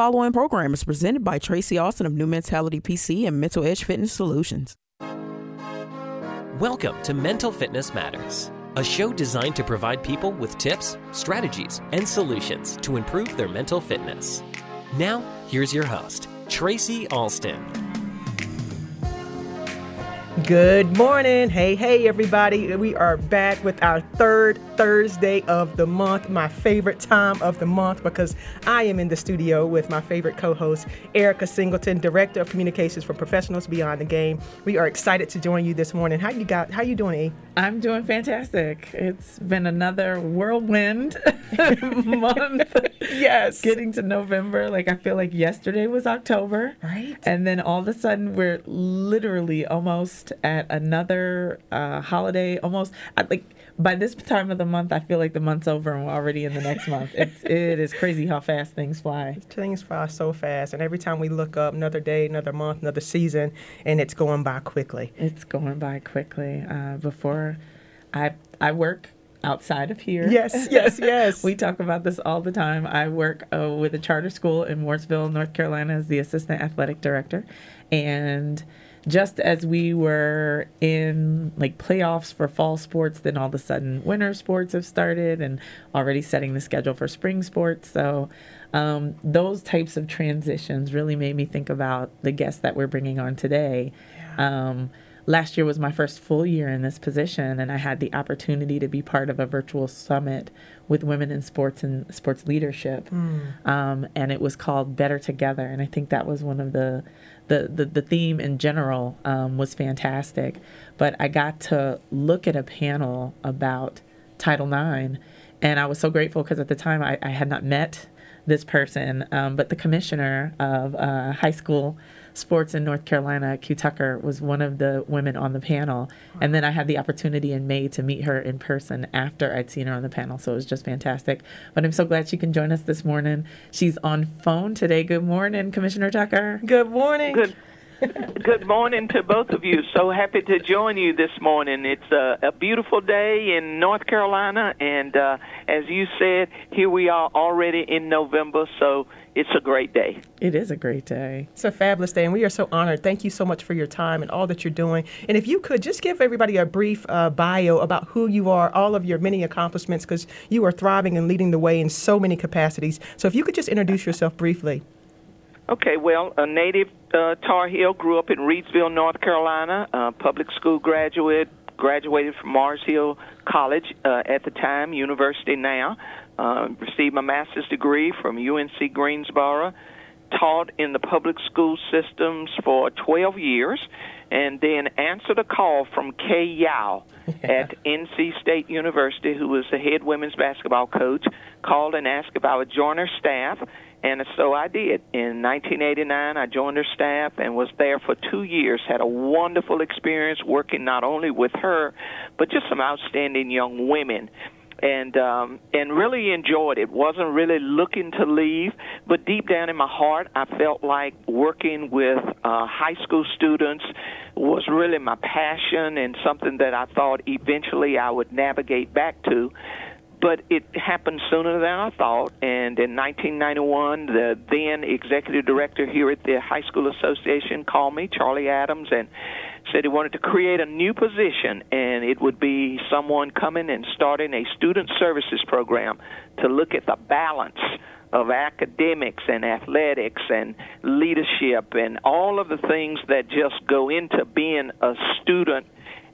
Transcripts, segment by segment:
following program is presented by Tracy Alston of New Mentality PC and Mental Edge Fitness Solutions. Welcome to Mental Fitness Matters, a show designed to provide people with tips, strategies, and solutions to improve their mental fitness. Now, here's your host, Tracy Alston. Good morning. Hey, hey, everybody. We are back with our third Thursday of the month, my favorite time of the month because I am in the studio with my favorite co host, Erica Singleton, Director of Communications for Professionals Beyond the Game. We are excited to join you this morning. How you got how you doing, E? I'm doing fantastic. It's been another whirlwind month. yes. Getting to November, like I feel like yesterday was October. Right. And then all of a sudden we're literally almost at another uh, holiday, almost like by this time of the month, I feel like the month's over and we're already in the next month. It's it is crazy how fast things fly. Things fly so fast, and every time we look up, another day, another month, another season, and it's going by quickly. It's going by quickly. Uh, before, I I work outside of here. Yes, yes, yes. we talk about this all the time. I work uh, with a charter school in Mooresville, North Carolina, as the assistant athletic director, and just as we were in like playoffs for fall sports, then all of a sudden winter sports have started and already setting the schedule for spring sports. So um, those types of transitions really made me think about the guests that we're bringing on today. Yeah. Um, last year was my first full year in this position, and I had the opportunity to be part of a virtual summit with women in sports and sports leadership. Mm. Um, and it was called Better Together. And I think that was one of the the, the, the theme in general um, was fantastic. But I got to look at a panel about Title IX, and I was so grateful because at the time I, I, had not met this person, um, but the commissioner of uh, high school sports in North Carolina, Que Tucker, was one of the women on the panel. And then I had the opportunity in May to meet her in person after I'd seen her on the panel. So it was just fantastic. But I'm so glad she can join us this morning. She's on phone today. Good morning, Commissioner Tucker. Good morning. Good. Good morning to both of you. So happy to join you this morning. It's a, a beautiful day in North Carolina, and uh, as you said, here we are already in November. So it's a great day. It is a great day. It's a fabulous day, and we are so honored. Thank you so much for your time and all that you're doing. And if you could just give everybody a brief uh, bio about who you are, all of your many accomplishments, because you are thriving and leading the way in so many capacities. So if you could just introduce yourself briefly. Okay, well, a native uh, Tar Heel, grew up in Reidsville, North Carolina, uh, public school graduate, graduated from Mars Hill College uh, at the time, university now. Uh, received my master's degree from UNC Greensboro. Taught in the public school systems for 12 years, and then answered a call from Kay Yow at NC State University, who was the head women's basketball coach. Called and asked if I would join her staff, and so I did. In 1989, I joined her staff and was there for two years. Had a wonderful experience working not only with her, but just some outstanding young women and um, and really enjoyed it. wasn't really looking to leave, but deep down in my heart, I felt like working with uh, high school students was really my passion and something that I thought eventually I would navigate back to. But it happened sooner than I thought, and in 1991, the then executive director here at the High School Association called me, Charlie Adams, and said he wanted to create a new position, and it would be someone coming and starting a student services program to look at the balance of academics and athletics and leadership and all of the things that just go into being a student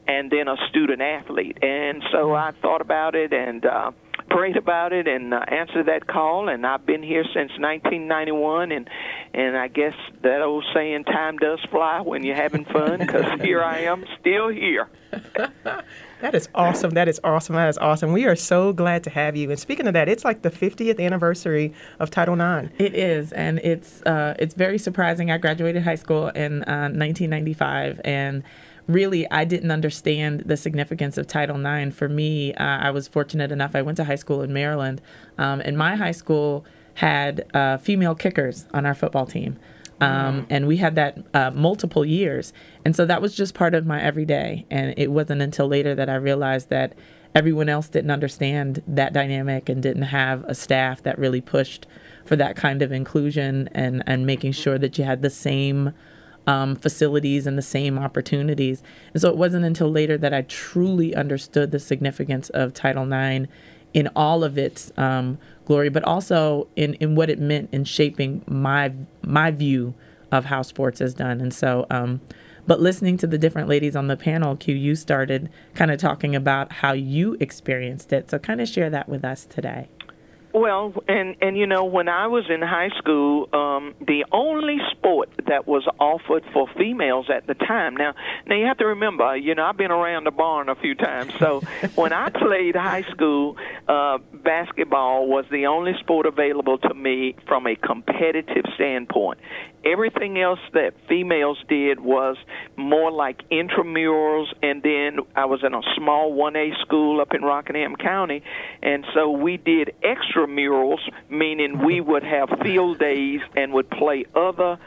and then a student athlete. And so I thought about it and uh, prayed about it and uh, answered that call. And I've been here since 1991, and and I guess that old saying, "Time does fly when you're having fun," because here I am, still here. That is awesome. That is awesome. That is awesome. We are so glad to have you. And speaking of that, it's like the 50th anniversary of Title IX. It is, and it's uh, it's very surprising. I graduated high school in uh, 1995, and really I didn't understand the significance of Title IX. For me, uh, I was fortunate enough. I went to high school in Maryland, um, and my high school had uh, female kickers on our football team. Um, and we had that uh, multiple years. And so that was just part of my everyday. And it wasn't until later that I realized that everyone else didn't understand that dynamic and didn't have a staff that really pushed for that kind of inclusion and, and making sure that you had the same um, facilities and the same opportunities. And so it wasn't until later that I truly understood the significance of Title IX in all of its um, glory, but also in, in what it meant in shaping my my view of how sports is done. And so, um, but listening to the different ladies on the panel, Que, you started kind of talking about how you experienced it. So, kind of share that with us today. Well, and and you know, when I was in high school, um, the only sport that was offered for females at the time. Now, now you have to remember, you know, I've been around the barn a few times. So when I played high school, uh, basketball was the only sport available to me from a competitive standpoint. Everything else that females did was more like intramurals, and then I was in a small 1A school up in Rockingham County, and so we did extramurals, meaning we would have field days and would play other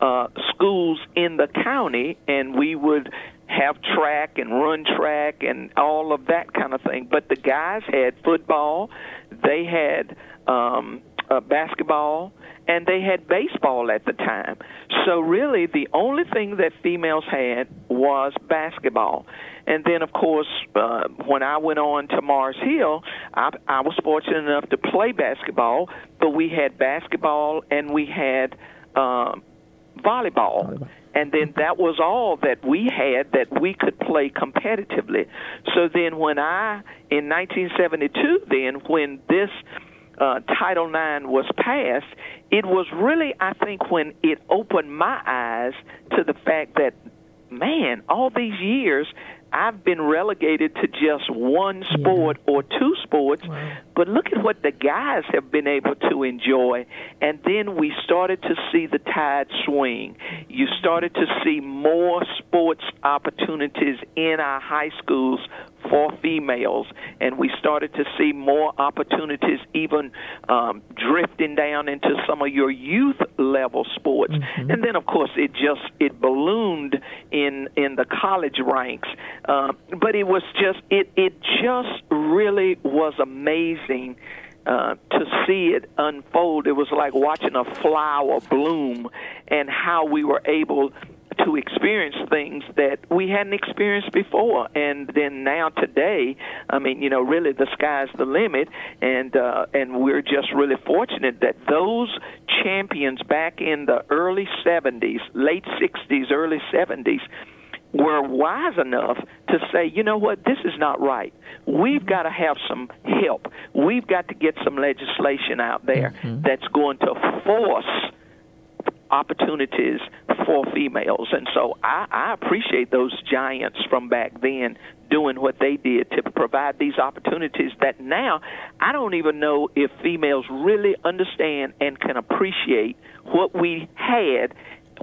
uh, schools in the county, and we would have track and run track and all of that kind of thing. But the guys had football, they had um, uh, basketball, and they had baseball at the time. So really, the only thing that females had was basketball. And then, of course, uh, when I went on to Mars Hill, I, I was fortunate enough to play basketball, but we had basketball and we had uh, volleyball. volleyball and then that was all that we had that we could play competitively. So then when I in 1972 then when this uh, Title IX was passed, it was really, I think, when it opened my eyes to the fact that, man, all these years I've been relegated to just one sport yeah. or two sports, wow. but look at what the guys have been able to enjoy. And then we started to see the tide swing. You started to see more sports opportunities in our high schools for females, and we started to see more opportunities even um, drifting down into some of your youth level sports. Mm-hmm. And then, of course, it just it ballooned in in the college ranks. Uh, but it was just it it just really was amazing. Uh, to see it unfold, it was like watching a flower bloom, and how we were able to experience things that we hadn't experienced before. And then now today, I mean, you know, really the sky's the limit, and uh, and we're just really fortunate that those champions back in the early 70s, late 60s, early 70s were wise enough to say, you know what, this is not right. We've got to have some help. We've got to get some legislation out there mm-hmm. that's going to force opportunities for females. And so I, I appreciate those giants from back then doing what they did to provide these opportunities that now I don't even know if females really understand and can appreciate what we had,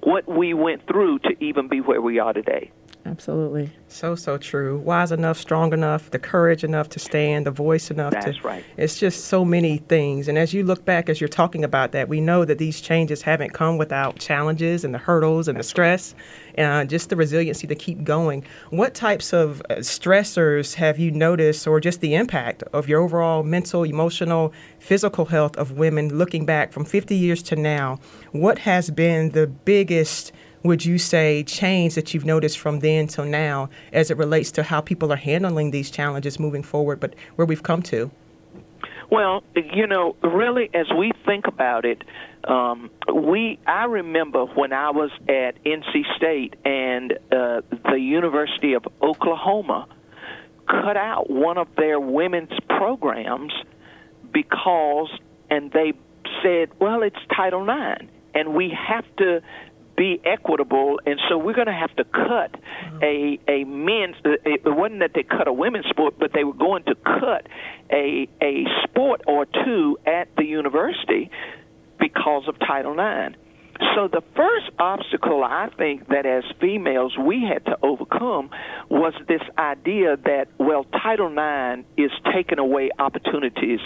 what we went through to even be where we are today. Absolutely. So, so true. Wise enough, strong enough, the courage enough to stand, the voice enough That's to. right. It's just so many things. And as you look back, as you're talking about that, we know that these changes haven't come without challenges and the hurdles and the stress and just the resiliency to keep going. What types of uh, stressors have you noticed, or just the impact of your overall mental, emotional, physical health of women looking back from 50 years to now? What has been the biggest would you say change that you've noticed from then till now as it relates to how people are handling these challenges moving forward, but where we've come to? Well, you know, really, as we think about it, um, we I remember when I was at NC State and uh, the University of Oklahoma cut out one of their women's programs because, and they said, well, it's Title IX, and we have to be equitable, and so we're going to have to cut a a men's. It wasn't that they cut a women's sport, but they were going to cut a a sport or two at the university because of Title IX. So the first obstacle I think that as females we had to overcome was this idea that well Title IX is taking away opportunities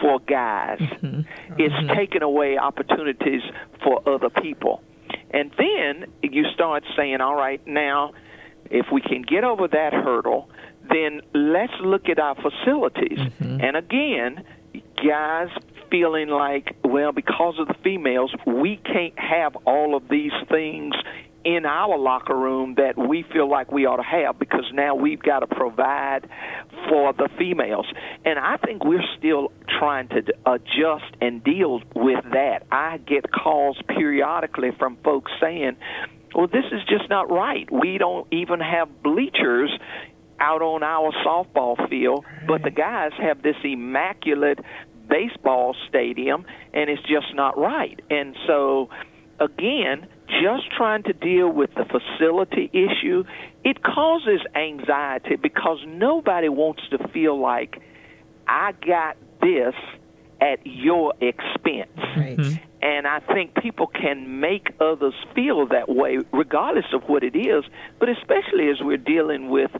for guys. Mm-hmm. It's mm-hmm. taking away opportunities for other people. And then you start saying, all right, now, if we can get over that hurdle, then let's look at our facilities. Mm-hmm. And again, guys feeling like, well, because of the females, we can't have all of these things in our locker room that we feel like we ought to have because now we've got to provide for the females. And I think we're still trying to adjust and deal with that. I get calls periodically from folks saying, well, this is just not right. We don't even have bleachers out on our softball field, but the guys have this immaculate baseball stadium, and it's just not right. And so, again, just trying to deal with the facility issue, it causes anxiety because nobody wants to feel like I got this at your expense. Right. Mm-hmm. And I think people can make others feel that way, regardless of what it is. But especially as we're dealing with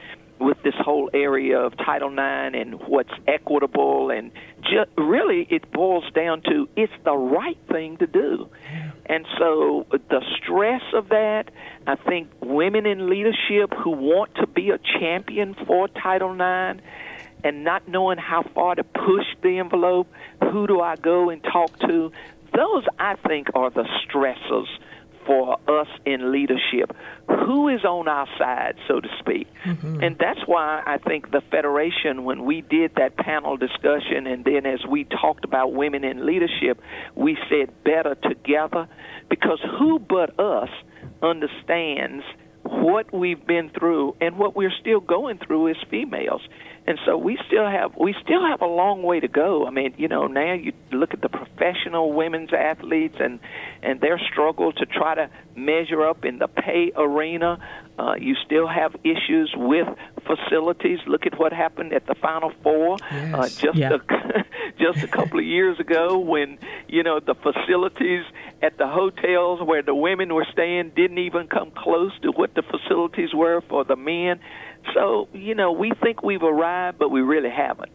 with this whole area of Title IX and what's equitable, and just, really it boils down to it's the right thing to do. And so the stress of that, I think women in leadership who want to be a champion for Title IX and not knowing how far to push the envelope, who do I go and talk to? Those, I think, are the stressors for us in leadership. Who is on our side, so to speak? Mm-hmm. And that's why I think the Federation, when we did that panel discussion, and then as we talked about women in leadership, we said better together, because who but us understands what we've been through and what we're still going through as females and so we still have we still have a long way to go. I mean, you know, now you look at the professional women's athletes and and their struggle to try to measure up in the pay arena. Uh, you still have issues with facilities. Look at what happened at the Final Four uh, just Yeah. a, just a couple of years ago when you know the facilities at the hotels where the women were staying didn't even come close to what the facilities were for the men. So you know we think we've arrived, but we really haven't.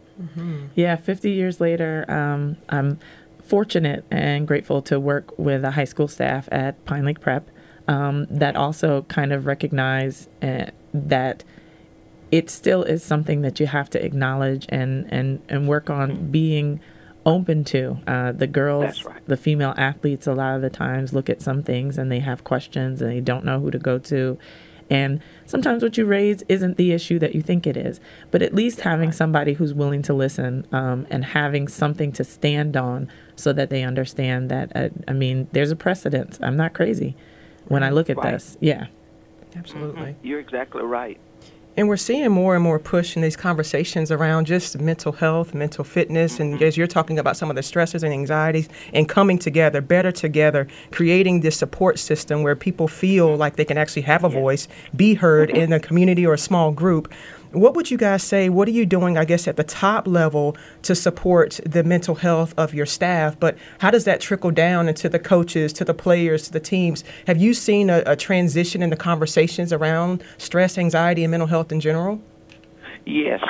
Yeah, 50 years later, um, I'm fortunate and grateful to work with a high school staff at Pine Lake Prep um, that also kind of recognize uh, that it still is something that you have to acknowledge and, and, and work on being open to. Uh, the girls, right. the female athletes, a lot of the times look at some things and they have questions and they don't know who to go to. And sometimes what you raise isn't the issue that you think it is. But at least having somebody who's willing to listen um, and having something to stand on so that they understand that, uh, I mean, there's a precedence. I'm not crazy when I mm-hmm. look at Right. this. Yeah. Absolutely. Mm-hmm. You're exactly right. And we're seeing more and more push in these conversations around just mental health, mental fitness, and mm-hmm. as you're talking about some of the stresses and anxieties, and coming together, better together, creating this support system where people feel like they can actually have a voice, be heard in a community or a small group. What would you guys say? What are you doing, I guess, at the top level to support the mental health of your staff? But how does that trickle down into the coaches, to the players, to the teams? Have you seen a, a transition in the conversations around stress, anxiety, and mental health in general? Yes,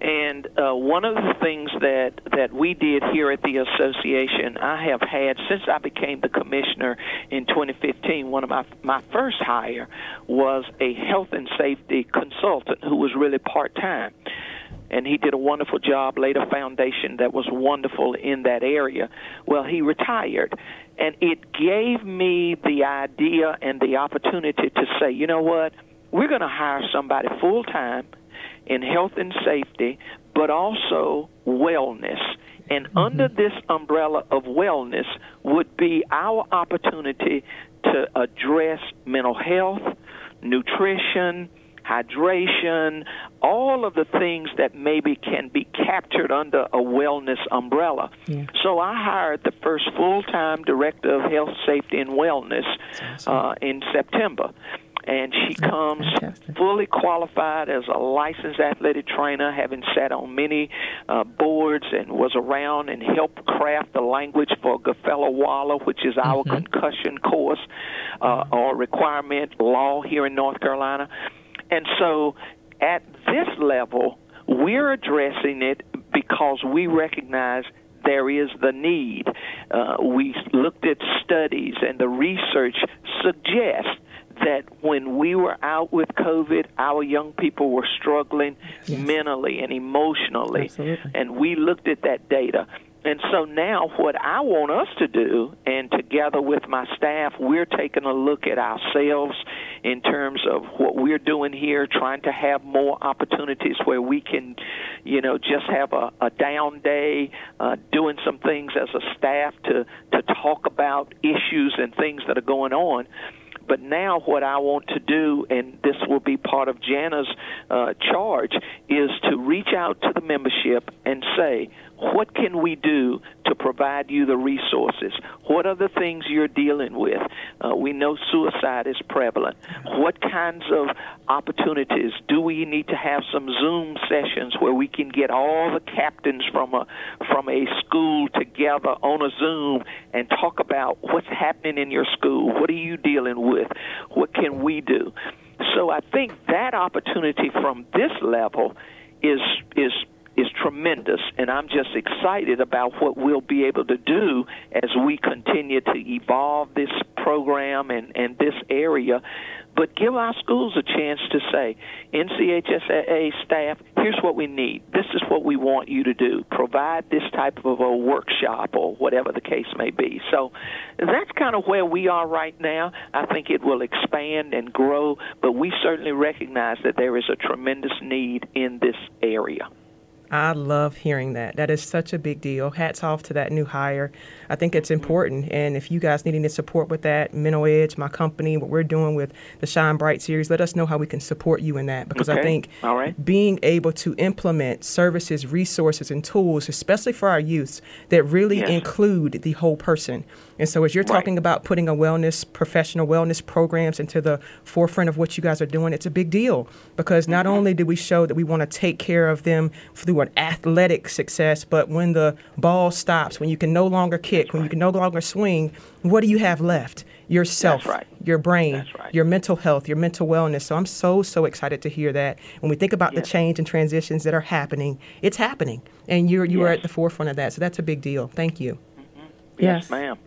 and uh, one of the things that that we did here at the association, I have had since I became the commissioner in 2015. One of my my first hire was a health and safety consultant who was really part time. And he did a wonderful job, laid a foundation that was wonderful in that area. Well, he retired. And it gave me the idea and the opportunity to say, you know what? We're going to hire somebody full time in health and safety, but also wellness. And under this umbrella of wellness would be our opportunity to address mental health, nutrition, hydration, all of the things that maybe can be captured under a wellness umbrella. So I hired the first full time director of health, safety, and wellness uh, in September. And she comes fantastic. fully qualified as a licensed athletic trainer, having sat on many uh, boards and was around and helped craft the language for Gfeller-Waller, which is our concussion course uh, or requirement law here in North Carolina. And so at this level, we're addressing it because we recognize there is the need. Uh, we looked at studies, and the research suggests that when we were out with COVID, our young people were struggling yes. mentally and emotionally. Absolutely. And we looked at that data. And so now, what I want us to do, and together with my staff, we're taking a look at ourselves in terms of what we're doing here, trying to have more opportunities where we can, you know, just have a, a down day, uh, doing some things as a staff to to talk about issues and things that are going on. But now, what I want to do, and this will be part of Jana's uh, charge, is to reach out to the membership and say, what can we do to provide you the resources? What are the things you're dealing with? Uh, we know suicide is prevalent. What kinds of opportunities do we need to have some Zoom sessions where we can get all the captains from a from a school together on a Zoom and talk about what's happening in your school? What are you dealing with? What can we do? So I think that opportunity from this level is is is tremendous, and I'm just excited about what we'll be able to do as we continue to evolve this program and, and this area. But give our schools a chance to say, NCHSAA staff, here's what we need. This is what we want you to do. Provide this type of a workshop or whatever the case may be. So that's kind of where we are right now. I think it will expand and grow, but we certainly recognize that there is a tremendous need in this area. I love hearing that. That is such a big deal. Hats off to that new hire. I think it's important. And if you guys need any support with that, Mental Edge, my company, what we're doing with the Shine Bright series, let us know how we can support you in that. Because okay. I think All right. being able to implement services, resources, and tools, especially for our youths, that really yes. include the whole person. And so, as you're talking right. about putting a wellness, professional wellness programs into the forefront of what you guys are doing, it's a big deal because not mm-hmm. only do we show that we want to take care of them through an athletic success, but when the ball stops, when you can no longer kick, when you can no longer swing, what do you have left? Yourself, right. your brain, right. your mental health, your mental wellness. So I'm so, so excited to hear that. When we think about yes. the change and transitions that are happening, it's happening. And you're, you yes. are at the forefront of that. So that's a big deal. Thank you. Mm-hmm. Yes. yes, ma'am.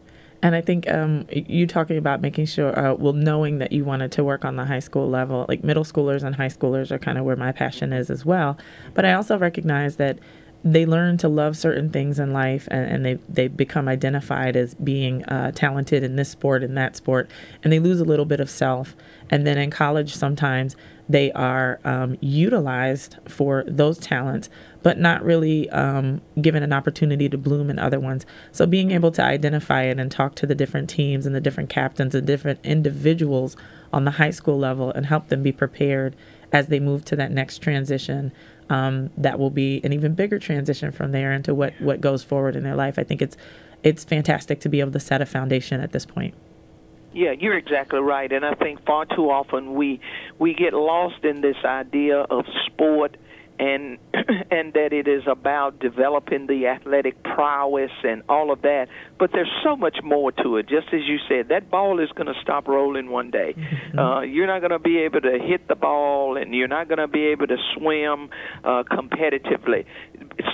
And I think um, you talking about making sure, uh, well, knowing that you wanted to work on the high school level, like middle schoolers and high schoolers are kind of where my passion is as well. But I also recognize that they learn to love certain things in life and, and they, they become identified as being uh, talented in this sport and that sport and they lose a little bit of self. And then in college sometimes they are um, utilized for those talents but not really um, given an opportunity to bloom in other ones. So being able to identify it and talk to the different teams and the different captains and different individuals on the high school level and help them be prepared as they move to that next transition um, that will be an even bigger transition from there into what what goes forward in their life. I think it's it's fantastic to be able to set a foundation at this point. Yeah, you're exactly right, and I think far too often we we get lost in this idea of sport and and that it is about developing the athletic prowess and all of that. But there's so much more to it. Just as you said, that ball is going to stop rolling one day. Uh, you're not going to be able to hit the ball, and you're not going to be able to swim uh, competitively.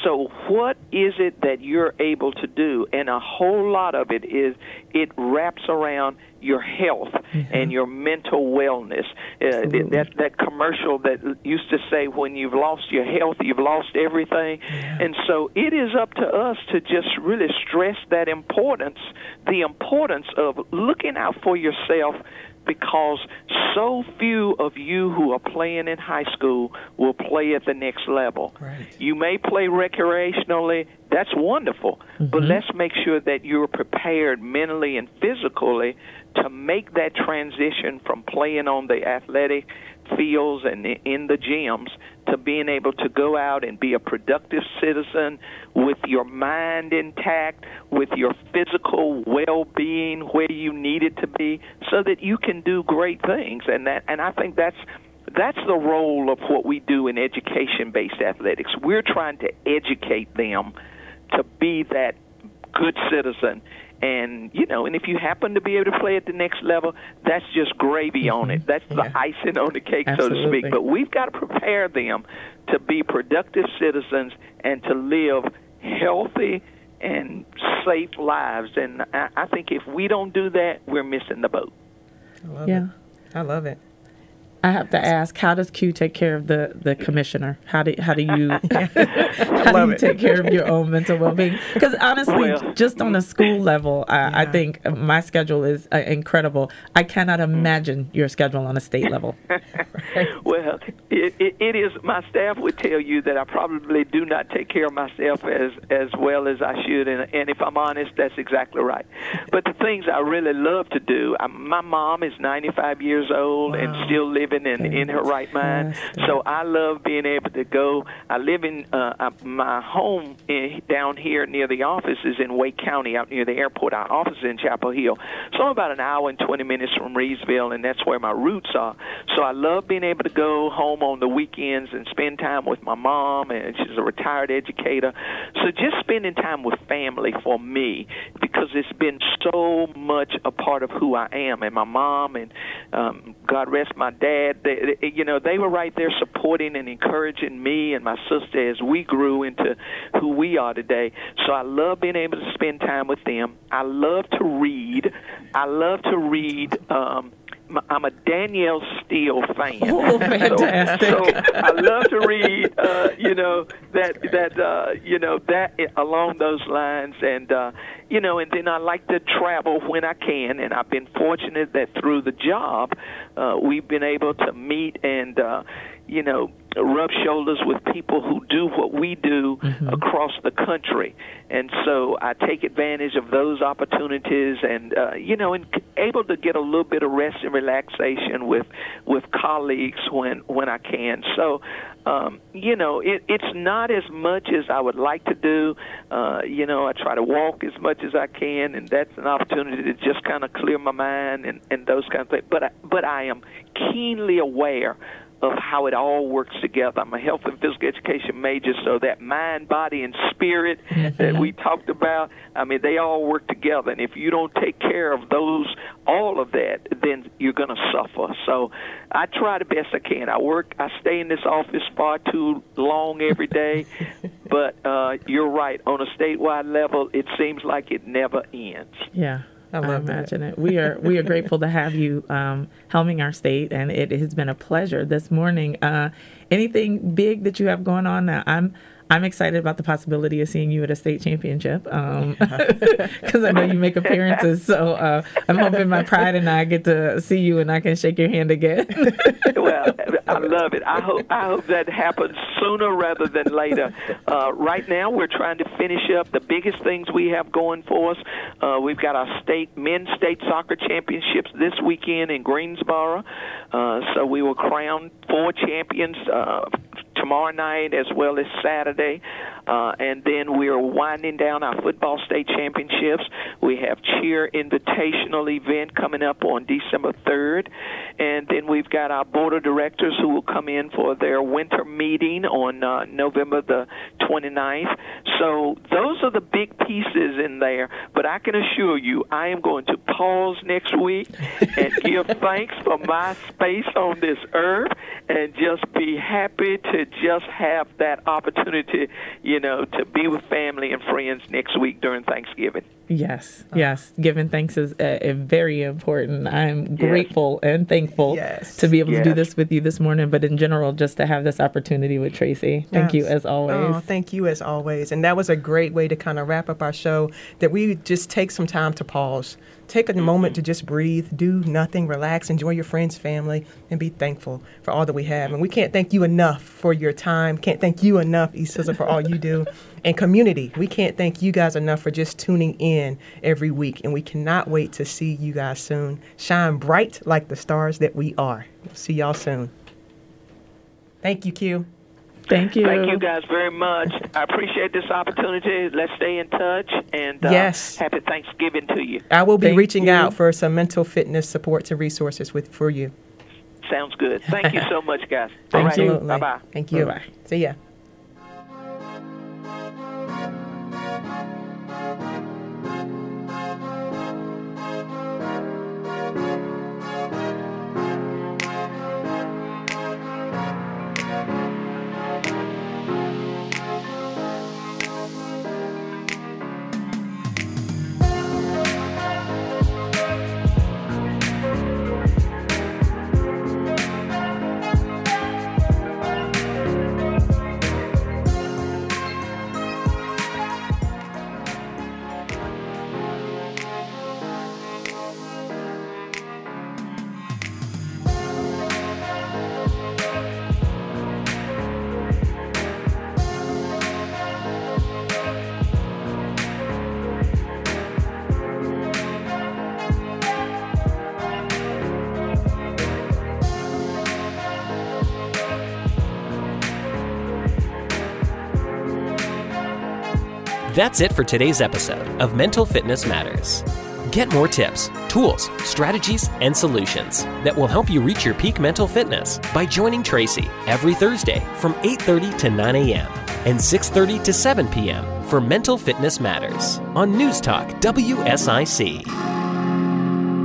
So, what is it that you're able to do? And a whole lot of it is it wraps around your health mm-hmm. and your mental wellness. Uh, that that commercial that used to say, "When you've lost your health, you've lost everything." Yeah. And so it is up to us to just really stress that importance, the importance of looking out for yourself because so few of you who are playing in high school will play at the next level. Right. You may play recreationally, that's wonderful, mm-hmm. but let's make sure that you're prepared mentally and physically to make that transition from playing on the athletic fields and in the gyms to being able to go out and be a productive citizen with your mind intact, with your physical well-being where you need it to be so that you can do great things and that and I think that's that's the role of what we do in education-based athletics. We're trying to educate them to be that good citizen and you know, and if you happen to be able to play at the next level, that's just gravy mm-hmm. on it. That's yeah. the icing on the cake, Absolutely. so to speak. But we've got to prepare them to be productive citizens and to live healthy and safe lives. And I, I think if we don't do that, we're missing the boat. yeah. It. I love it. I have to ask, how does Que take care of the, the commissioner? How do how do you how do you it. take care of your own mental well being? Because honestly, Well- just on a school level, I, I think my schedule is uh, incredible. I cannot imagine your schedule on a state level. Well, it, it, it is. My staff would tell you that I probably do not take care of myself as as well as I should, and, and if I'm honest, that's exactly right. But the things I really love to do, I, my mom is 95 years old and still living in in her right mind. Fantastic. So I love being able to go. I live in uh, uh, my home in, down here near the office is in Wake County, out near the airport. Our office is in Chapel Hill, so I'm about an hour and 20 minutes from Reidsville, and that's where my roots are. So I love being able to go home on the weekends and spend time with my mom, and she's a retired educator. So just spending time with family for me, because it's been so much a part of who I am, and my mom, and um, God rest my dad. They, they, you know, they were right there supporting and encouraging me and my sister as we grew into who we are today. So I love being able to spend time with them. I love to read. I love to read. Um, I'm a Danielle Steel fan. Oh, fantastic. So, so I love to read. Uh, you know that that uh, you know that along those lines, and uh, you know, and then I like to travel when I can. And I've been fortunate that through the job, uh, we've been able to meet and. Uh, you know, rub shoulders with people who do what we do across the country. And so I take advantage of those opportunities and, uh, you know, and able to get a little bit of rest and relaxation with, with colleagues when, when I can. So, um, you know, it, it's not as much as I would like to do. Uh, you know, I try to walk as much as I can, and that's an opportunity to just kind of clear my mind and, and those kind of things. But I, but I am keenly aware of how it all works together. I'm a health and physical education major, so that mind, body, and spirit that we talked about, I mean, they all work together. And if you don't take care of those, all of that, then you're going to suffer. So I try the best I can. I work, I stay in this office far too long every day, but uh, you're right. On a statewide level, it seems like it never ends. Yeah. I, love that. imagine it. We are we are grateful to have you um, helming our state, and it has been a pleasure this morning. Uh, anything big that you have going on now? I'm I'm excited about the possibility of seeing you at a state championship because I know you make appearances. So uh, I'm hoping my pride and I get to see you and I can shake your hand again. well, I love it. I hope I hope that happens sooner rather than later. Uh, right now, we're trying to finish up the biggest things we have going for us. Uh, we've got our state men's state soccer championships this weekend in Greensboro. Uh, so we will crown four champions uh, tomorrow night as well as Saturday. Uh, and then we're winding down our football state championships. We have cheer invitational event coming up on December 3rd. And then we've got our board of directors who will come in for their winter meeting on uh, November the 29th. So those are the big pieces in there. But I can assure you, I am going to pause next week and give thanks for my space on this earth and just be happy to just have that opportunity, you know, to be with family and friends next week during Thanksgiving. Yes, yes. Giving thanks is uh, very important. I'm grateful and thankful Yes. to be able to do this with you this morning, but in general, just to have this opportunity with Tracy. Thank you as always. Oh, thank you as always. And that was a great way to kind of wrap up our show. That we just take some time to pause, take a moment to just breathe, do nothing, relax, enjoy your friends, family, and be thankful for all that we have. And we can't thank you enough for your time. Can't thank you enough, East Sizzle, for all you do. And community, we can't thank you guys enough for just tuning in every week. And we cannot wait to see you guys soon. Shine bright like the stars that we are. See y'all soon. Thank you, Que. Thank you. Thank you guys very much. I appreciate this opportunity. Let's stay in touch and uh, Yes. happy Thanksgiving to you. I will be Thank reaching you. out for some mental fitness supports and resources with for you. Sounds good. Thank you so much, guys. Thank All right. you. Absolutely. Bye bye. Thank you. Bye-bye. See ya. That's it for today's episode of Mental Fitness Matters. Get more tips, tools, strategies, and solutions that will help you reach your peak mental fitness by joining Tracy every Thursday from 8:30 to 9 a.m. and 6:30 to 7 p.m. for Mental Fitness Matters on News Talk WSIC.